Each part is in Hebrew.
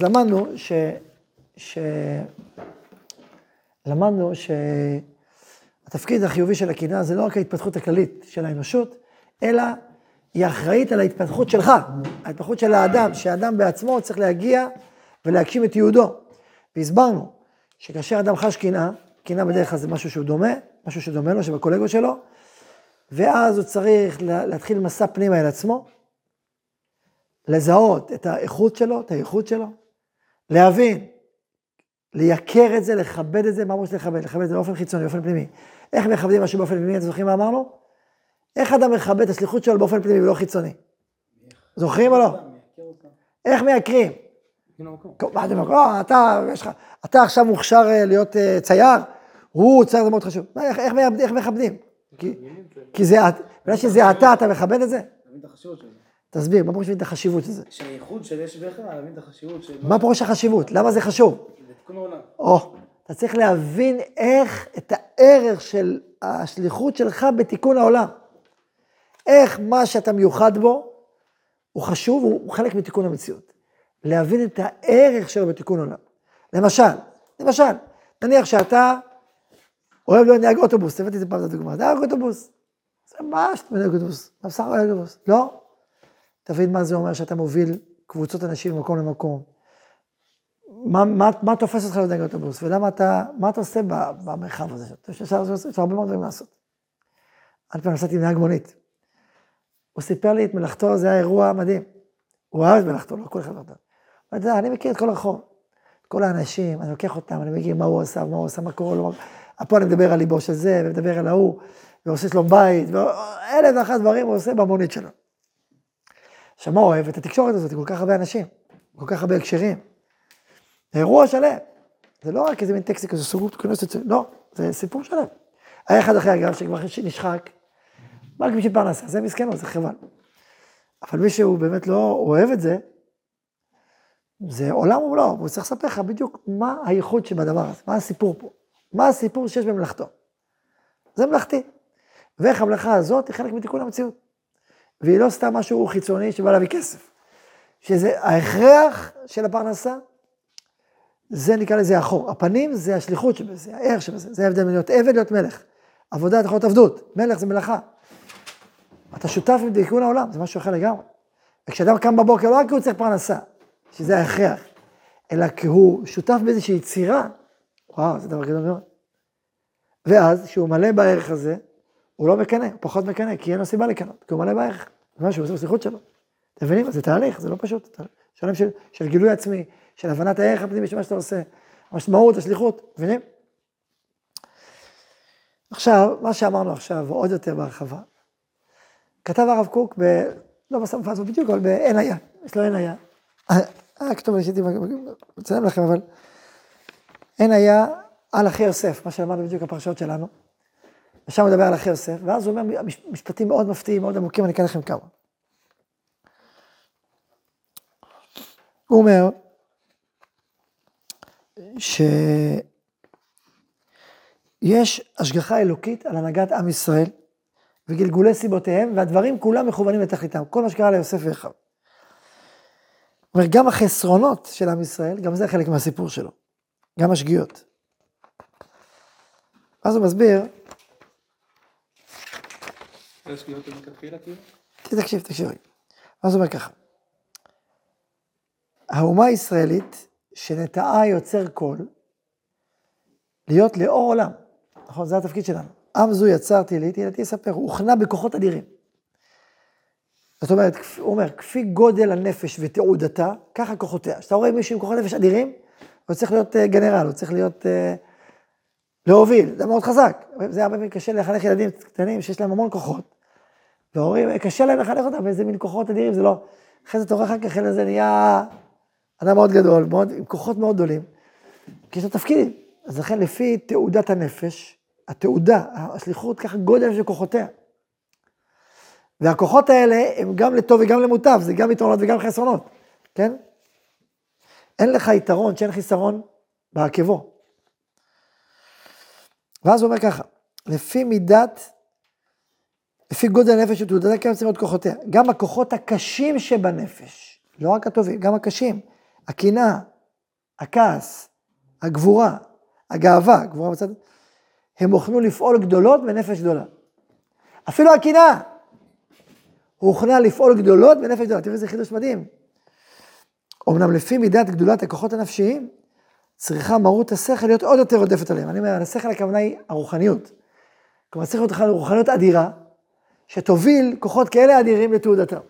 למדנו ש... ש... למדנו שהתפקיד החיובי של הקנאה זה לא רק ההתפתחות הכללית של האנושות, אלא היא אחראית על ההתפתחות שלך, ההתפתחות של האדם, שהאדם בעצמו צריך להגיע ולהגשים את ייעודו. והסברנו שכאשר אדם חש קנאה, קנאה בדרך כלל זה משהו שהוא דומה, משהו שדומה לו, שבקולגות שלו, ואז הוא צריך להתחיל מסע פנימה אל עצמו, לזהות את האיכות שלו, את האיכות שלו, להבין, לייקר את זה, לכבד את זה, מה אמרו לכבד? לכבד את זה באופן חיצוני, באופן פנימי. איך מכבדים משהו באופן פנימי, אתם זוכרים מה אמרנו? איך אדם מכבד את השליחות שלו באופן פנימי ולא חיצוני? זוכרים או לא? איך מייקרים? מה אתם אומרים? לא, אתה, יש לך, אתה עכשיו מוכשר אה, להיות אה, צייר, הוא צייר זה מאוד חשוב. איך מכבדים? כי זה, בגלל שזה אתה, אתה מכבד את זה? תסביר, מה פירוש את החשיבות של זה? שהייחוד שיש בך, להבין את החשיבות של... מה פירוש החשיבות? למה זה חשוב? או, אתה צריך להבין איך את הערך של השליחות שלך בתיקון העולם. איך מה שאתה מיוחד בו, הוא חשוב, הוא חלק מתיקון המציאות. להבין את הערך שלו בתיקון עולם. למשל, למשל, נניח שאתה אוהב להיות נהג אוטובוס, הבאתי את זה פעם לדוגמה, נהג אוטובוס. זה מה שאתה נהג אוטובוס, מה בסך הכל אוטובוס. לא? תבין מה זה אומר שאתה מוביל קבוצות אנשים ממקום למקום. מה, מה, מה תופס אותך נהג אוטובוס, ולמה אתה, מה אתה עושה במרחב הזה? יש הרבה מאוד דברים לעשות. אני פעם נסעתי עם נהג מונית. הוא סיפר לי את מלאכתו, זה היה אירוע מדהים. הוא אהב את מלאכתו, לא כל אחד מלאכתו. אני מכיר את כל הרחוב, את כל האנשים, אני לוקח אותם, אני מכיר מה הוא עשה, מה הוא עשה, מה קורה לו. פה אני מדבר על ליבו של זה, ומדבר על ההוא, ועושה שלום בית, ואלף ואחת דברים הוא עושה במונית שלו. עכשיו, מה הוא אוהב? את התקשורת הזאת, כל כך הרבה אנשים, כל כך הרבה הקשרים. זה אירוע שלם. זה לא רק איזה מין טקסט כזה, סוגרות כנסת, לא, זה סיפור שלם. היה אחד אחרי אגב, שכבר נשחק, רק בשביל פרנסה, זה מסכן, זה חבל. אבל מי שהוא באמת לא אוהב את זה, זה עולם ומלואו, הוא צריך לספר לך בדיוק מה הייחוד שבדבר הזה, מה הסיפור פה, מה הסיפור שיש במלאכתו. זה מלאכתי. ואיך המלאכה הזאת היא חלק מתיקון המציאות. והיא לא סתם משהו חיצוני שבא להביא כסף. שזה ההכרח של הפרנסה, זה נקרא לזה החור. הפנים זה השליחות שבזה, הערך שבזה, זה ההבדל בין להיות עבד להיות מלך. עבודה יכול להיות עבדות, מלך זה מלאכה. אתה שותף עם תיקון העולם, זה משהו אחר לגמרי. וכשאדם קם בבוקר, לא רק כי הוא צריך פרנסה, שזה ההכרח, אלא כי הוא שותף באיזושהי יצירה, וואו, זה דבר גדול מאוד. ואז, כשהוא מלא בערך הזה, הוא לא מקנא, הוא פחות מקנא, כי אין לו סיבה לקנות, כי הוא מלא בערך, זה מה שהוא עושה בסליחות שלו. אתם מבינים? זה תהליך, זה לא פשוט. שלם של, של גילוי עצמי, של הבנת הערך הפנימי של מה שאתה עושה, המשמעות, השליחות, מבינים? עכשיו, מה שאמרנו עכשיו, ועוד יותר בהרחבה, כתב הרב קוק, ב... לא בשפה הזאת בדיוק, אבל בעין היה, יש לו עין היה. אה, כתוב, הייתי מצלם לכם, אבל עין היה על אחי יוסף, מה שלמדנו בדיוק בפרשיות שלנו. ושם הוא מדבר על אחי ואז הוא אומר משפטים מאוד מפתיעים, מאוד עמוקים, אני אקרא לכם כמה. הוא אומר שיש השגחה אלוקית על הנהגת עם ישראל וגלגולי סיבותיהם, והדברים כולם מכוונים לתכליתם, כל מה שקרה ליוסף ואחיו. אומר, גם החסרונות של עם ישראל, גם זה חלק מהסיפור שלו, גם השגיאות. אז הוא מסביר, תקשיב, תקשיב. אז הוא אומר ככה, האומה הישראלית שנטעה יוצר קול, להיות לאור עולם, נכון? זה התפקיד שלנו. עם זו יצרתי לי, תהילתי יספר, הוא הוכנה בכוחות אדירים. זאת אומרת, הוא אומר, כפי גודל הנפש ותעודתה, ככה כוחותיה. כשאתה רואה מישהו עם כוחות נפש אדירים, הוא צריך להיות uh, גנרל, הוא צריך להיות, uh, להוביל, זה מאוד חזק. זה הרבה פעמים קשה לחנך ילדים קטנים שיש להם המון כוחות. והורים, קשה להם לחנך אותם באיזה מין כוחות אדירים, זה לא... אחרי זה אתה רואה אחר כך, זה נהיה אדם מאוד גדול, מאוד, עם כוחות מאוד גדולים, כי יש לו תפקידים. אז לכן, לפי תעודת הנפש, התעודה, השליחות, ככה גודל של כוחותיה. והכוחות האלה הם גם לטוב וגם למוטב, זה גם יתרונות וגם חסרונות, כן? אין לך יתרון שאין חיסרון בעקבו. ואז הוא אומר ככה, לפי מידת, לפי גודל הנפש ותעודתה, כן צריכים להיות כוחותיה. גם הכוחות הקשים שבנפש, לא רק הטובים, גם הקשים, הקנאה, הכעס, הגבורה, הגאווה, גבורה בצד, הם הוכנו לפעול גדולות בנפש גדולה. אפילו הקנאה הוכנה לפעול גדולות בנפש גדולה. תראו איזה חידוש מדהים. אמנם לפי מידת גדולת הכוחות הנפשיים, צריכה מרות השכל להיות עוד יותר עודפת עליהם. אני אומר, השכל הכוונה היא הרוחניות. כלומר, צריך להיות רוחניות אדירה, שתוביל כוחות כאלה אדירים לתעודתם.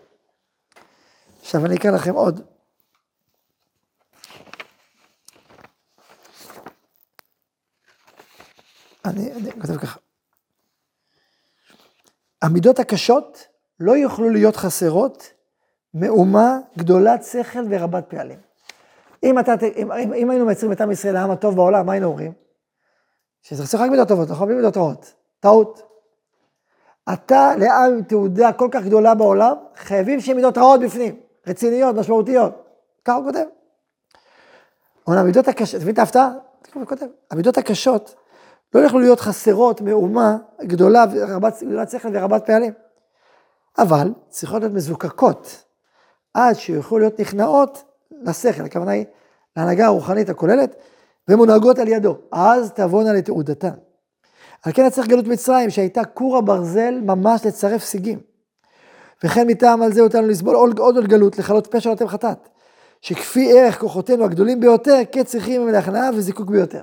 עכשיו אני אקרא לכם עוד. אני, אני כותב ככה. המידות הקשות לא יוכלו להיות חסרות מאומה גדולת שכל ורבת פעלים. אם, אתה, אם, אם, אם היינו מייצרים את עם ישראל העם הטוב בעולם, מה היינו אומרים? שזה חסר רק מידות טובות, נכון? בלי מידות רעות. טעות. אתה לעם עם תעודה כל כך גדולה בעולם, חייבים שיהיו מידות רעות בפנים, רציניות, משמעותיות. ככה הוא כותב. אבל המידות הקשות, אתה מבין את ההפתעה? הוא כותב, המידות הקשות לא יכלו להיות חסרות מאומה גדולה, ורבת, שכל ורבת פעלים. אבל צריכות להיות מזוקקות, עד שיוכלו להיות נכנעות לשכל, הכוונה היא להנהגה הרוחנית הכוללת, ומונהגות על ידו, אז תבואנה לתעודתן. על כן צריך גלות מצרים, שהייתה כור הברזל ממש לצרף סיגים. וכן מטעם על זה אותנו לסבול עוד עוד גלות, לכלות פשע לתת חטאת. שכפי ערך כוחותינו הגדולים ביותר, כן צריכים להכנעה וזיקוק ביותר.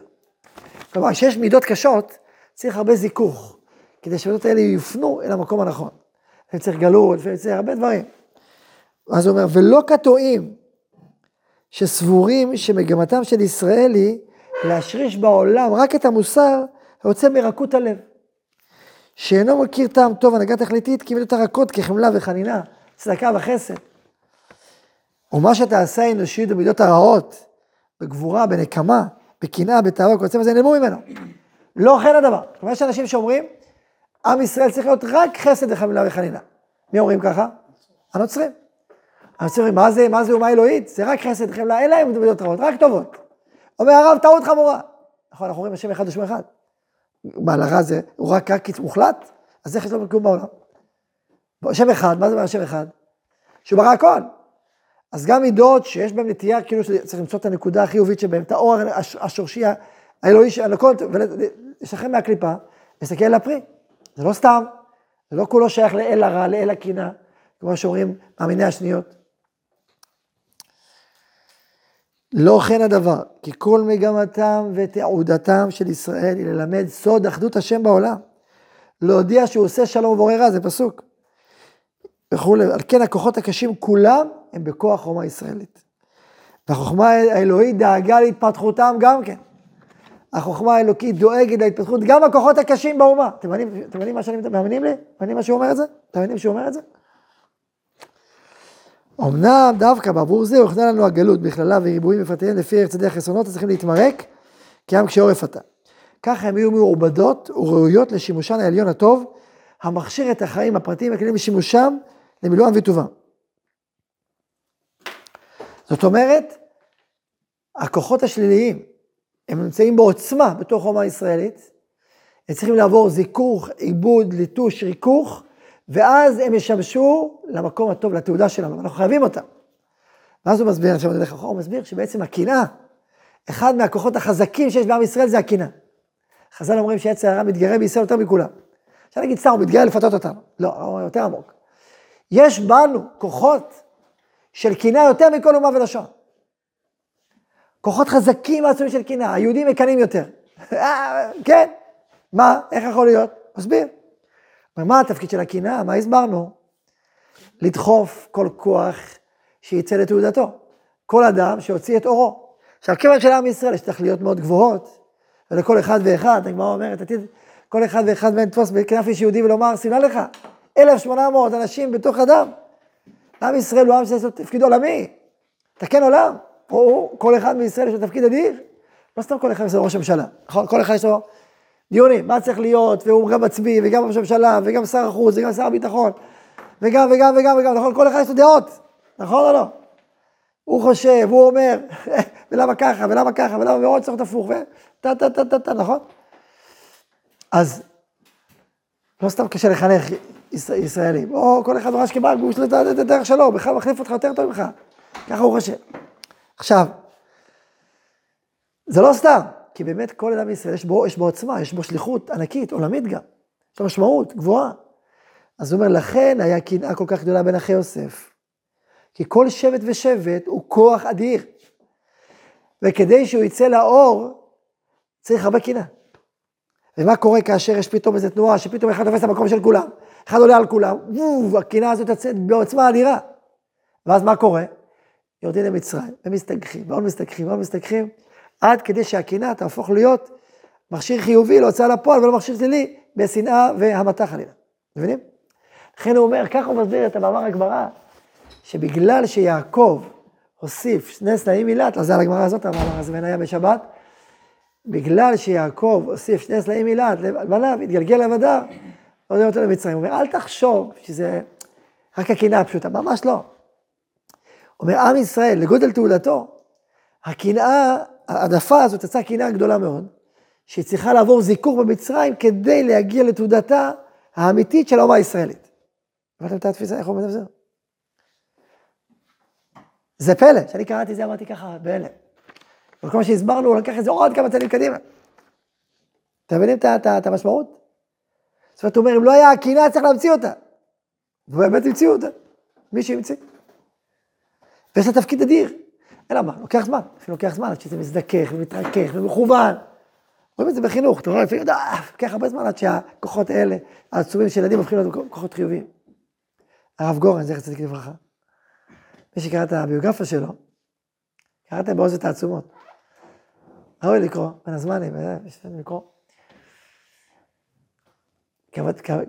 כלומר, כשיש מידות קשות, צריך הרבה זיכוך, כדי שהמידות האלה יופנו אל המקום הנכון. לפעמים צריך גלות, לפעמים צריך הרבה דברים. אז הוא אומר, ולא כטועים שסבורים שמגמתם של ישראל היא להשריש בעולם רק את המוסר היוצא מרכות הלב. שאינו מכיר טעם טוב הנהגה תכליתית כי מידות הרכות כחמלה וחנינה, צדקה וחסד. ומה שתעשה האנושיות במידות הרעות, בגבורה, בנקמה, בקנאה, בתאווה, כל זה נעלמו ממנו. לא כן הדבר. כלומר, יש אנשים שאומרים, עם ישראל צריך להיות רק חסד וחמלה וחנינה. מי אומרים ככה? הנוצרים. הנוצרים מה זה, מה זה אומה אלוהית? זה רק חסד וחמלה, אין להם מידות רעות, רק טובות. אומר הרב, טעות חמורה. נכון, אנחנו אומרים השם אחד ושם אחד. לרע זה, הוא רק רק מוחלט? אז איך יש לו כלום בעולם? שם אחד, מה זה אומר שם אחד? שהוא ברא הכל. אז גם מידות שיש בהן נטייה, כאילו שצריך למצוא את הנקודה החיובית שבהן, את האור השורשי האלוהי של הנקות, ולשחרר מהקליפה, להסתכל על הפרי. זה לא סתם, זה לא כולו שייך לאל הרע, לאל הקינה, כמו שאומרים מאמיני השניות. לא כן הדבר, כי כל מגמתם ותעודתם של ישראל היא ללמד סוד אחדות השם בעולם. להודיע שהוא עושה שלום ובורא רע, זה פסוק. וכולי, על כן הכוחות הקשים כולם הם בכוח חומה ישראלית. והחוכמה האלוהית דאגה להתפתחותם גם כן. החוכמה האלוקית דואגת להתפתחות גם הכוחות הקשים באומה. אתם מבינים מה שאני, מאמינים לי? מאמינים מה שהוא אומר את זה? אתם מבינים שהוא אומר את זה? אמנם דווקא בעבור זה הוכנה לנו הגלות בכללה וריבועים בפרטיהם לפי ארץ ידי החסרונות צריכים להתמרק כעם כשעורף אתה. ככה הם יהיו מעובדות וראויות לשימושן העליון הטוב, המכשיר את החיים הפרטיים הכלים לשימושם למילואם וטובם. זאת אומרת, הכוחות השליליים, הם נמצאים בעוצמה בתוך אומה הישראלית, הם צריכים לעבור זיכוך, עיבוד, ליטוש, ריכוך, ואז הם ישמשו למקום הטוב, לתעודה שלנו, אנחנו חייבים אותם. ואז הוא מסביר, עכשיו אני הולך אחורה, הוא מסביר שבעצם הקנאה, אחד מהכוחות החזקים שיש בעם ישראל זה הקנאה. חז"ל אומרים שיצר הרע מתגרה בישראל יותר מכולם. אפשר להגיד סתם, הוא מתגרה לפתות אותנו. לא, הוא יותר עמוק. יש בנו כוחות של קנאה יותר מכל אומה ולשון. כוחות חזקים ועצומים של קנאה, היהודים מקנאים יותר. אה, כן, מה, איך יכול להיות? מסביר. מה התפקיד של הקנאה? מה הסברנו? לדחוף כל כוח שיצא לתעודתו. כל אדם שיוציא את אורו. עכשיו, כיוון של עם ישראל יש תכליות מאוד גבוהות, ולכל אחד ואחד, הגמרא אומרת, עתיד, כל אחד ואחד מהם לתפוס בכנף איש יהודי ולומר, סימנה לך, 1,800 אנשים בתוך אדם. עם ישראל הוא עם שיש לו תפקיד עולמי, תקן עולם. או כל אחד מישראל יש לו תפקיד אדיר. לא סתם כל אחד יש לו ראש הממשלה, נכון? כל אחד יש לו דיונים, מה צריך להיות, והוא גם מצביא, וגם ראש הממשלה, וגם שר החוץ, וגם שר הביטחון, וגם, וגם, וגם, וגם, נכון? כל אחד יש לו דעות, נכון או לא? הוא חושב, הוא אומר, ולמה ככה, ולמה ככה, ולמה מאוד צריך להיות הפוך, וטה, טה, טה, טה, טה, נכון? אז לא סתם קשה לחנך ישראלים, או כל אחד ממש כבעל, והוא יש לו את הדרך שלו, בכלל מחליף אותך יותר טוב ממך, ככה הוא חושב. עכשיו, זה לא סתם, כי באמת כל אדם בישראל יש בו, יש בו עוצמה, יש בו שליחות ענקית, עולמית גם. יש לו משמעות גבוהה. אז הוא אומר, לכן היה קנאה כל כך גדולה בין אחי יוסף. כי כל שבט ושבט הוא כוח אדיר. וכדי שהוא יצא לאור, צריך הרבה קנאה. ומה קורה כאשר יש פתאום איזו תנועה, שפתאום אחד תופס את המקום של כולם, אחד עולה על כולם, הקנאה הזאת יוצאת בעוצמה אדירה. ואז מה קורה? יורדים למצרים, ומסתגחים, ועוד מסתגחים, ועוד מסתגחים, עד כדי שהקנאה תהפוך להיות מכשיר חיובי להוצאה לפועל ולא מכשיר שלילי בשנאה והמתה חלילה. מבינים? לכן הוא אומר, ככה הוא מסביר את המאמר הגמרא, שבגלל שיעקב הוסיף שני סלעים מילת, אז זה על הגמרא הזאת, המאמר הזה היה בשבת, בגלל שיעקב הוסיף שני סלעים מילת לבניו, התגלגל לבדר, לא יודע אותו למצרים. הוא אומר, אל תחשוב שזה רק הקנאה הפשוטה, ממש לא. אומר, עם ישראל, לגודל תעודתו, הקנאה, העדפה הזאת יצאה קנאה גדולה מאוד, שהיא צריכה לעבור זיכוך במצרים כדי להגיע לתעודתה האמיתית של האומה הישראלית. הבנתם את התפיסה, איך הוא מדבר? זה פלא, כשאני קראתי את זה אמרתי ככה, בהלם. אבל כל מה שהסברנו, הוא לקח את זה עוד כמה צעדים קדימה. אתם מבינים את המשמעות? זאת אומרת, הוא אומר, אם לא היה הקנאה, צריך להמציא אותה. ובאמת המציאו אותה. מי שהמציא. ויש לה תפקיד אדיר. אלא מה, לוקח זמן, אפילו לוקח זמן עד שזה מזדכך ומתרכך ומכוון. רואים את זה בחינוך, אתה רואה, לפעמים, אה, לוקח הרבה זמן עד שהכוחות האלה, העצומים של ילדים הופכים להיות כוחות חיוביים. הרב גורן, זכר צדיק לברכה, מי שקרא את הביוגרפיה שלו, קראתם בעוז העצומות. ראוי לקרוא, בין הזמנים, יש לקרוא.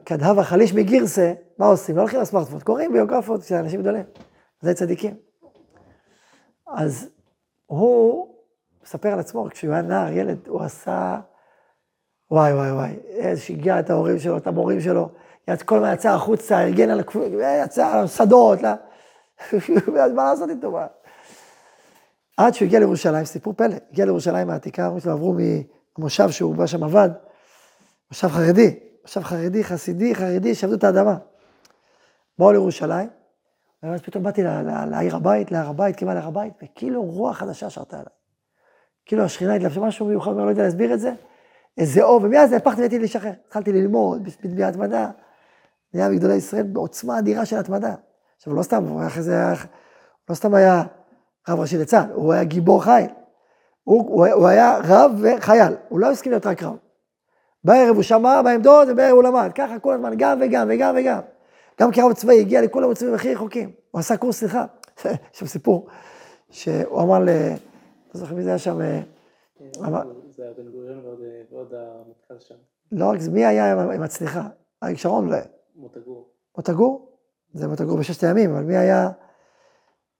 כדהב החליש מגירסה, מה עושים? לא הולכים לסמארטפון, קוראים ביוגרפיות של אנשים גדולים, זה צדיקים. אז הוא מספר על עצמו, כשהוא היה נער, ילד, הוא עשה, וואי וואי וואי, שיגע את ההורים שלו, את המורים שלו, כל הזמן יצא החוצה, ארגן על הכפול, יצא על השדות, מה לעשות איתו? מה? עד שהוא הגיע לירושלים, סיפור פלא, הגיע לירושלים העתיקה, ההורים שלו עברו מהמושב שהוא בא שם עבד, מושב חרדי, מושב חרדי, חסידי, חרדי, שעבדו את האדמה. באו לירושלים, ואז פתאום באתי לעיר הבית, להר הבית, כמעט להר הבית, וכאילו רוח חדשה שרתה עליי. כאילו השכינה התלבשה משהו מיוחד, לא יודע להסביר את זה, איזה אור, ומאז הפכתי והייתי להישחרר. התחלתי ללמוד בהתמדה, נהיה מגדולי ישראל בעוצמה אדירה של התמדה. עכשיו, לא סתם, הוא היה אחרי זה, לא סתם היה רב ראשי לצה"ל, הוא היה גיבור חיל. הוא, הוא היה רב וחייל, הוא לא הסכים להיות רק רב. בערב הוא שמע בעמדות ובערב הוא למד, ככה כל הזמן, גם וגם וגם וגם. גם כרב צבאי, הגיע לכל המצבים הכי רחוקים. הוא עשה קורס סליחה. יש שם סיפור, שהוא אמר ל... לא זוכר מי זה היה שם. אה, זה היה בן גוריון ועוד המתקל שם. לא רק זה, מי היה עם הצליחה? אריק שרון אולי. מוטגור. מוטגור? זה מוטגור בששת הימים, אבל מי היה...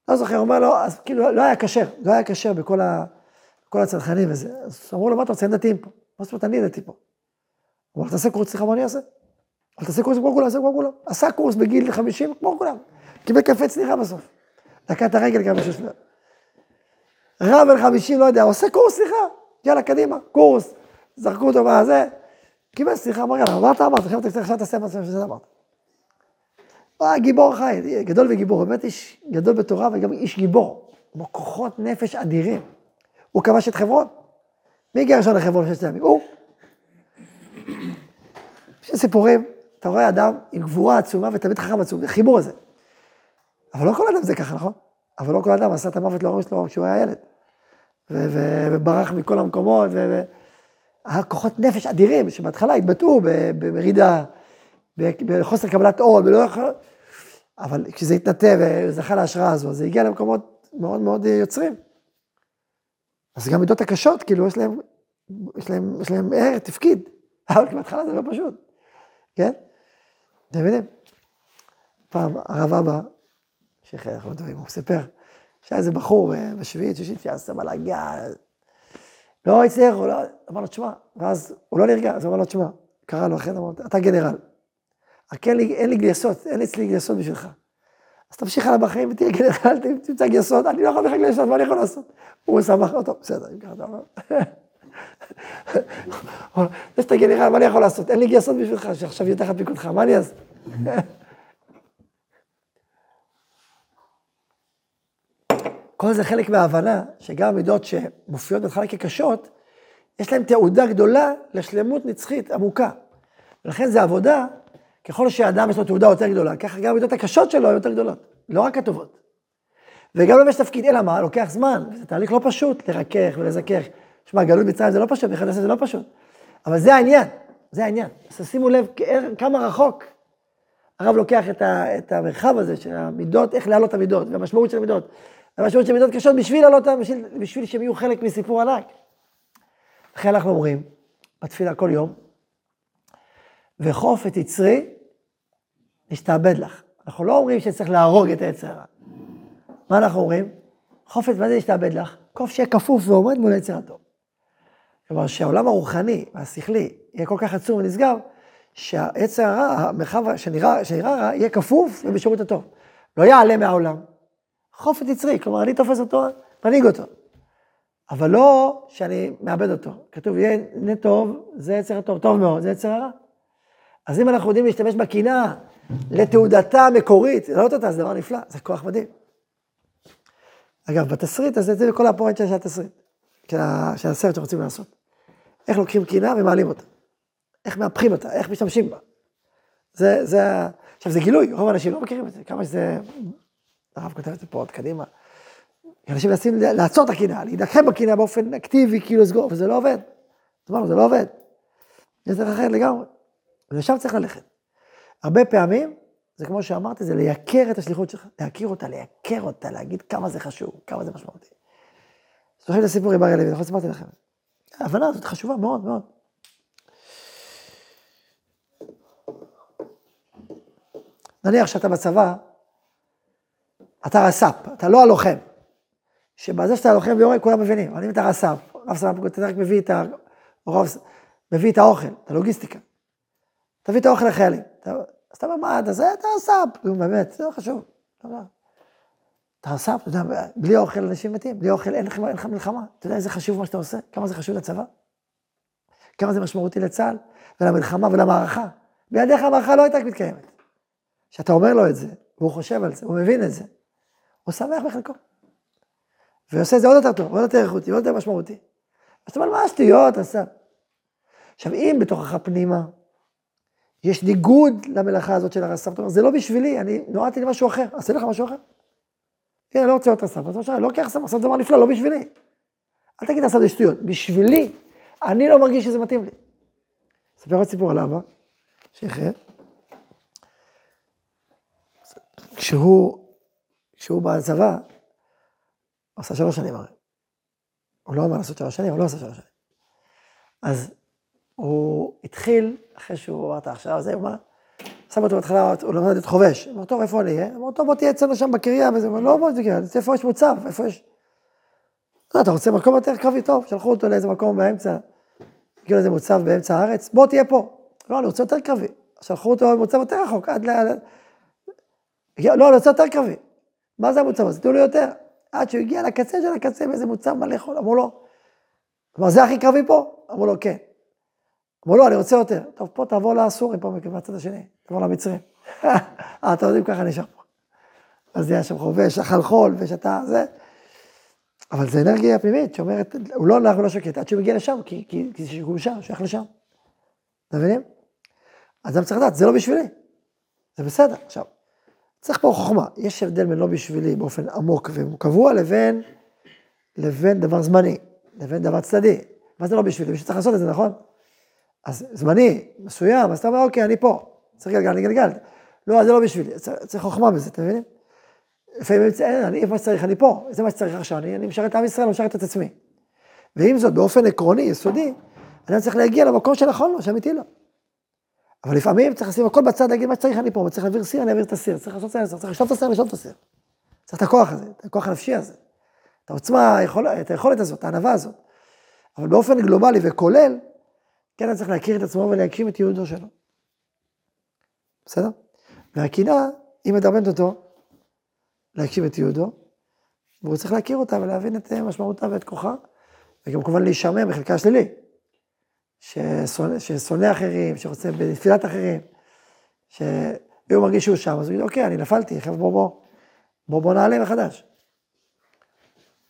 לא זוכר, הוא אומר לו, אז כאילו לא היה כשר, לא היה כשר בכל הצנחנים וזה. אז אמרו לו, מה אתה רוצה, אין דתיים פה. מה זאת אומרת, אני דתי פה. הוא אמר, תעשה קורס סליחה, מה אני אעשה? אבל תעשה קורס כמו כולם, תעשה כמו כולם. עשה קורס בגיל 50 כמו כולם. קיבל קפה צניחה בסוף. לקח את הרגל גם בשביל שניות. רב בן 50, לא יודע, עושה קורס סליחה. יאללה, קדימה, קורס. זרקו אותו מה זה. קיבל סליחה, אמר יאללה, מה אתה אמרת? עכשיו תעשה מה שאתה אמרת. אה, גיבור חי, גדול וגיבור, באמת איש גדול בתורה וגם איש גיבור. כמו כוחות נפש אדירים. הוא כבש את חברון. מי הגיע ראשון לחברון בששת הימים? הוא. יש סיפורים, אתה רואה אדם עם גבורה עצומה ותמיד חכם עצום, החיבור הזה. אבל לא כל אדם זה ככה, נכון? אבל לא כל אדם עשה את המוות להורים שלו כשהוא היה ילד. וברח מכל המקומות, והיה כוחות נפש אדירים, שבהתחלה התבטאו במרידה, בחוסר קבלת עול, ולא יכול... אבל כשזה התנתב וזכה להשראה הזו, זה הגיע למקומות מאוד מאוד יוצרים. אז גם מידות הקשות, כאילו, יש להם, יש להם, יש להם ערך, תפקיד, אבל בהתחלה זה לא פשוט, כן? אתם מבינים? פעם הרב אבא, שייחי אנחנו מדברים, הוא סיפר, שהיה איזה בחור בשביעית, שישית, שעשה בלאגן, לא הצליח, הוא לא, אמר לו, תשמע, ואז הוא לא נרגע, אז הוא אמר לו, תשמע, קרא לו אחרי זה, אמר לו, אתה גנרל, רק אין לי, אין לי גייסות, אין לי אצלי גייסות בשבילך. אז תמשיך הלאה בחיים ותהיה גנרל, תמצא גייסות, אני לא יכול בכלל גייסות, מה אני יכול לעשות? הוא שמח אותו, בסדר, אם ככה אתה אומר. זה שאתה גנרל, מה אני יכול לעשות? אין לי גייסות בשבילך, שעכשיו יהיה תחת פיקודך, מה אני אעשה? כל זה חלק מההבנה שגם המידות שמופיעות בהתחלה כקשות, יש להן תעודה גדולה לשלמות נצחית עמוקה. ולכן זה עבודה, ככל שאדם יש לו תעודה יותר גדולה, ככה גם המידות הקשות שלו יותר גדולות, לא רק הטובות. וגם למש תפקיד, אלא מה? לוקח זמן, זה תהליך לא פשוט לרכך ולזכך. תשמע, גלות מצרים זה לא פשוט, בכלל זה לא פשוט. אבל זה העניין, זה העניין. אז שימו לב כמה רחוק. הרב לוקח את, ה, את המרחב הזה של המידות, איך להעלות את המידות, והמשמעות של המידות. המשמעות של מידות קשות בשביל לעלות אותן, בשביל, בשביל שהם יהיו חלק מסיפור ענק. לכן אנחנו אומרים, בתפילה כל יום, וחוף את יצרי, נשתעבד לך. אנחנו לא אומרים שצריך להרוג את היצר הרע. מה אנחנו אומרים? חופץ, מה זה להשתעבד לך? קוף שיהיה כפוף ועומד מול היצר הטוב. כלומר, שהעולם הרוחני והשכלי יהיה כל כך עצום ונסגר, שהיצר הרע, המרחב שנראה, שנראה רע, יהיה כפוף ובשירות הטוב. לא יעלה מהעולם. חופץ יצרי, כלומר, אני תופס אותו, מנהיג אותו. אבל לא שאני מאבד אותו. כתוב, יהיה הנה טוב, זה יצר הטוב, טוב מאוד, זה יצר הרע. אז אם אנחנו יודעים להשתמש בקינה לתעודתה המקורית, להעלות אותה, זה דבר נפלא, זה כוח מדהים. אגב, בתסריט הזה, זה כל הפואנט של התסריט, של הסרט שרוצים לעשות. איך לוקחים קינה ומעלים אותה. איך מהפכים אותה, איך משתמשים בה. זה, זה, עכשיו זה גילוי, רוב האנשים לא מכירים את זה, כמה שזה, הרב כותב את זה פה עוד קדימה. אנשים מנסים לעצור את הקינה, להידחם בקינה באופן אקטיבי, כאילו לסגור, וזה לא עובד. אמרנו, זה לא עובד. יש דרך אחרת לגמרי. ולשם צריך ללכת. הרבה פעמים, זה כמו שאמרתי, זה לייקר את השליחות שלך, להכיר אותה, לייקר אותה, להגיד כמה זה חשוב, כמה זה משמעותי. זוכרים את הסיפור עם אריה לוי, נכון סיפרתי לכם. ההבנה הזאת חשובה מאוד מאוד. נניח שאתה בצבא, אתה רס"פ, אתה לא הלוחם. שבזה שאתה לוחם ויורה, כולם מבינים. אבל אם אתה רס"פ, רב סמ"פ, אתה רק מביא את, ה... מביא את האוכל, את הלוגיסטיקה. תביא את האוכל לחיילים. אז אתה אומר, מה, אתה זה, אתה רס"פ. באמת, זה לא חשוב. אתה רס"פ, אתה יודע, בלי אוכל אנשים מתים, בלי אוכל אין לך, מלחמה. אתה יודע איזה חשוב מה שאתה עושה? כמה זה חשוב לצבא? כמה זה משמעותי לצה"ל, ולמלחמה ולמערכה. בלעדיך המערכה לא הייתה מתקיימת. כשאתה אומר לו את זה, והוא חושב על זה, הוא מבין את זה, הוא שמח בחלקו. ועושה את זה עוד יותר טוב, עוד יותר איכותי, עוד יותר משמעותי. אז אתה אומר, מה השטויות, עשה? עכשיו, אם בתוכך פנימה, יש ניגוד למלאכה הזאת של הרס"פ, אתה אומר, זה לא בשבילי, אני נועדתי למשהו אחר, אעשה לך משהו אחר. כן, אני לא רוצה להיות רס"פ, אז מה לא כרס"פ, עשה דבר נפלא, לא בשבילי. אל תגיד עשה זה שטויות, בשבילי, אני לא מרגיש שזה מתאים לי. אספר עוד סיפור על אבא, שיחיה. כשהוא, כשהוא בצבא, הוא עשה שלוש שנים הרי. הוא לא אמר לעשות שלוש שנים, הוא לא עשה שלוש שנים. אז הוא התחיל, אחרי שהוא אמר את ההכשרה הזה, הוא אמר, שם אותו בהתחלה, הוא למד את חובש. אמר, טוב, איפה אני אהיה? אמר, טוב, בוא תהיה אצלנו שם בקריה, וזה, אמר, לא, בוא תהיה, איפה יש מוצב, איפה יש... לא, אתה רוצה מקום יותר קרבי טוב, שלחו אותו לאיזה מקום באמצע, הגיעו לאיזה מוצב באמצע הארץ, בוא תהיה פה. לא, אני רוצה יותר קרבי. שלחו אותו למוצב יותר רחוק, עד ל... לא, אני רוצה יותר קרבי. מה זה המוצב הזה? תנו לי יותר. עד שהוא הגיע לקצה של הקצה באיזה מוצב מלא חול, אמרו לו, כלומר, זה הכי קרבי פה? אמרו לו, כן. אמרו לו, אני רוצה יותר. טוב, פה תעבור לאסורים, פה מהצד השני, תעבור למצרים. אה, אתם יודעים, ככה נשאר פה. אז היה שם חובש, אכל חול, ושתה, זה. אבל זה אנרגיה פנימית שאומרת, הוא לא נח ולא שקט, עד שהוא מגיע לשם, כי, כי הוא שם, שייך לשם. אתם מבינים? אני צריך לדעת, זה לא בשבילי. זה בסדר. עכשיו, צריך פה חוכמה. יש הבדל בין לא בשבילי באופן עמוק וקבוע לבין, לבין דבר זמני, לבין דבר צדדי. מה זה לא בשבילי? מישהו צריך לעשות את זה, נכון? אז זמני, מסוים, אז אתה אומר, אוקיי, אני פה. צריך גלגל, אני גלגל. לא, זה לא בשבילי, צריך, חוכמה בזה, אתם מבינים? לפעמים אני, איפה שצריך, אני פה, זה מה שצריך עכשיו, אני, אני משרת את עם ישראל, אני משרת את עצמי. ועם זאת, באופן עקרוני, יסודי, אני צריך להגיע למקום שנכון לו, שאמיתי לו. אבל לפעמים צריך לשים הכל בצד, להגיד מה שצריך אני פה, צריך להעביר סיר, אני אעביר את הסיר, צריך לעשות סיר, צריך לשלוף את הסיר, לשלוף את הסיר. צריך את הכוח הזה, את הכוח הנפשי הזה, את העוצמה, את היכולת הזאת, את הענווה הזאת. אבל באופן גלובלי וכולל, כן, צריך להכיר את עצמו ולהגשים את יהודו שלו. בסדר? והקינה, היא מדרבנת אותו להגשים את יהודו, והוא צריך להכיר אותה ולהבין את משמעותה ואת כוחה, וגם כמובן להישמר בחלקה השלילי. ששונא אחרים, שרוצה בנפילת אחרים, שהוא מרגיש שהוא שם, אז הוא יגיד, אוקיי, אני נפלתי, חבר'ה, בוא, בוא, בוא, בוא נעלה מחדש.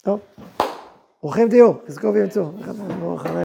טוב. ברוכים תהיו, חזקו ה'.